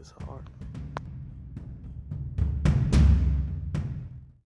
is hard.